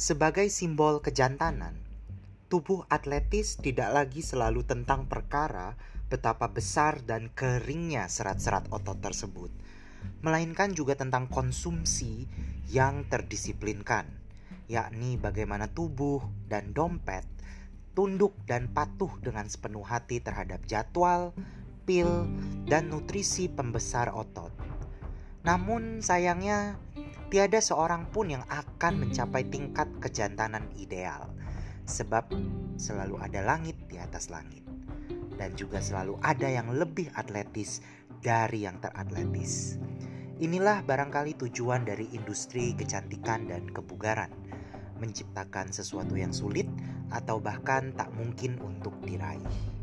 Sebagai simbol kejantanan, tubuh atletis tidak lagi selalu tentang perkara betapa besar dan keringnya serat-serat otot tersebut, melainkan juga tentang konsumsi yang terdisiplinkan, yakni bagaimana tubuh dan dompet tunduk dan patuh dengan sepenuh hati terhadap jadwal, pil, dan nutrisi pembesar otot. Namun sayangnya tiada seorang pun yang akan mencapai tingkat kejantanan ideal, sebab selalu ada langit di atas langit, dan juga selalu ada yang lebih atletis dari yang teratletis. Inilah barangkali tujuan dari industri kecantikan dan kebugaran, menciptakan sesuatu yang sulit atau bahkan tak mungkin untuk diraih.